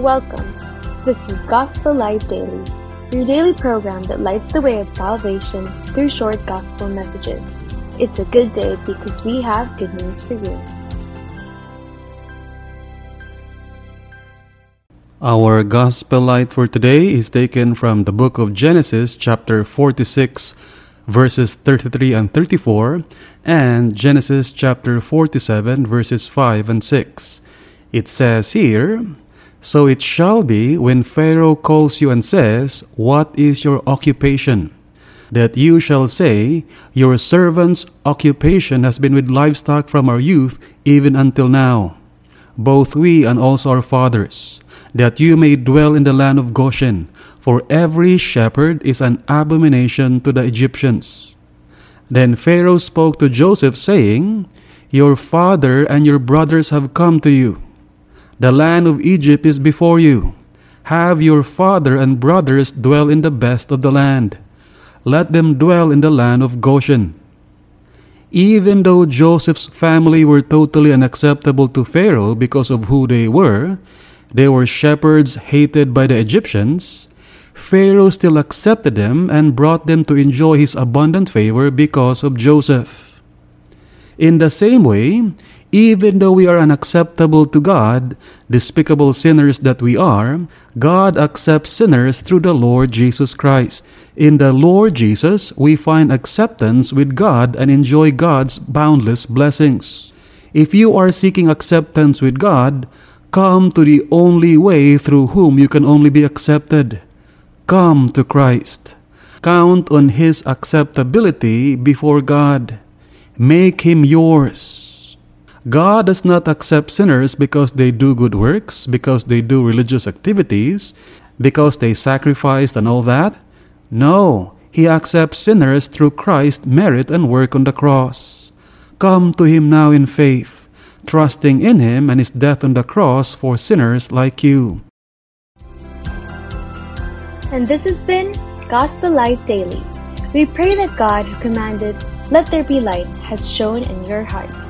Welcome. This is Gospel Light Daily, your daily program that lights the way of salvation through short gospel messages. It's a good day because we have good news for you. Our gospel light for today is taken from the book of Genesis, chapter 46, verses 33 and 34, and Genesis chapter 47, verses 5 and 6. It says here, So it shall be when Pharaoh calls you and says, What is your occupation? That you shall say, Your servant's occupation has been with livestock from our youth, even until now, both we and also our fathers that you may dwell in the land of Goshen, for every shepherd is an abomination to the Egyptians. Then Pharaoh spoke to Joseph, saying, Your father and your brothers have come to you. The land of Egypt is before you. Have your father and brothers dwell in the best of the land. Let them dwell in the land of Goshen. Even though Joseph's family were totally unacceptable to Pharaoh because of who they were, they were shepherds hated by the Egyptians. Pharaoh still accepted them and brought them to enjoy his abundant favor because of Joseph. In the same way, even though we are unacceptable to God, despicable sinners that we are, God accepts sinners through the Lord Jesus Christ. In the Lord Jesus, we find acceptance with God and enjoy God's boundless blessings. If you are seeking acceptance with God, Come to the only way through whom you can only be accepted. Come to Christ. Count on His acceptability before God. Make Him yours. God does not accept sinners because they do good works, because they do religious activities, because they sacrificed and all that. No, He accepts sinners through Christ's merit and work on the cross. Come to Him now in faith trusting in Him and His death on the cross for sinners like you. And this has been Gospel Light Daily. We pray that God who commanded, Let there be light, has shone in your hearts.